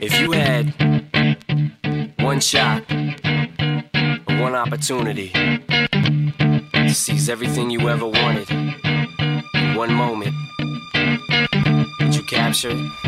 If you had one shot, one opportunity to seize everything you ever wanted in one moment, would you capture it?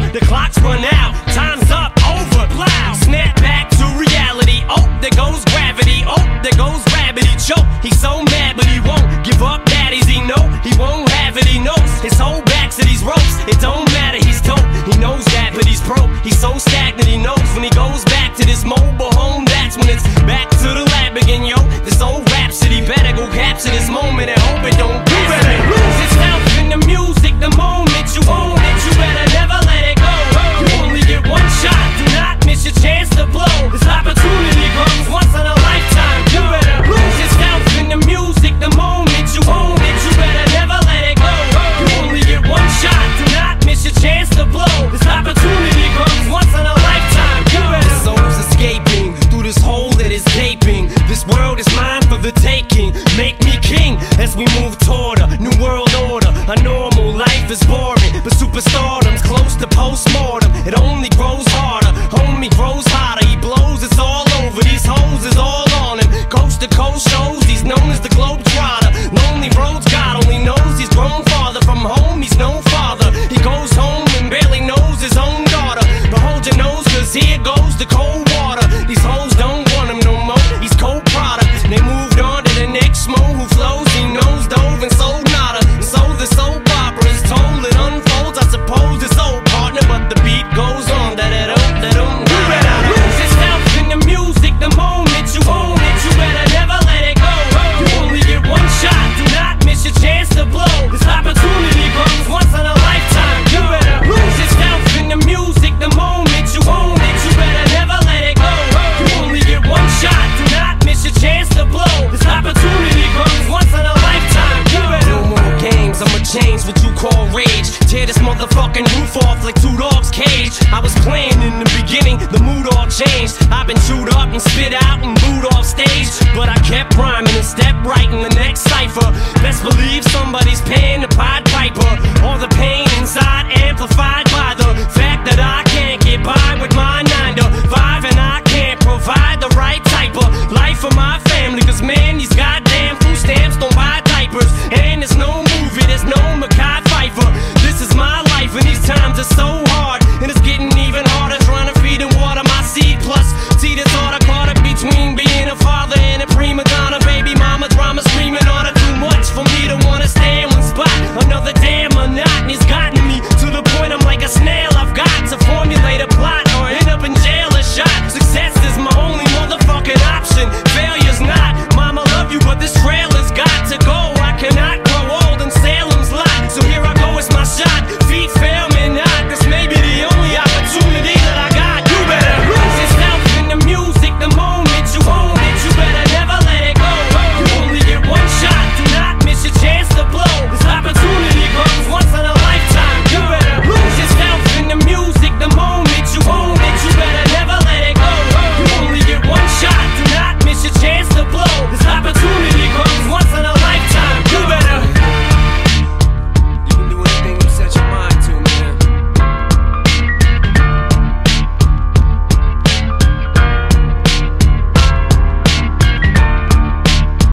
It don't move toward a new world order. A normal life is boring, but superstardom's close to postmortem. It only motherfucking roof off like two dogs cage. I was playing in the beginning, the mood all changed. I've been chewed up and spit out and booed off stage, but I kept rhyming and stepped right in the next cipher.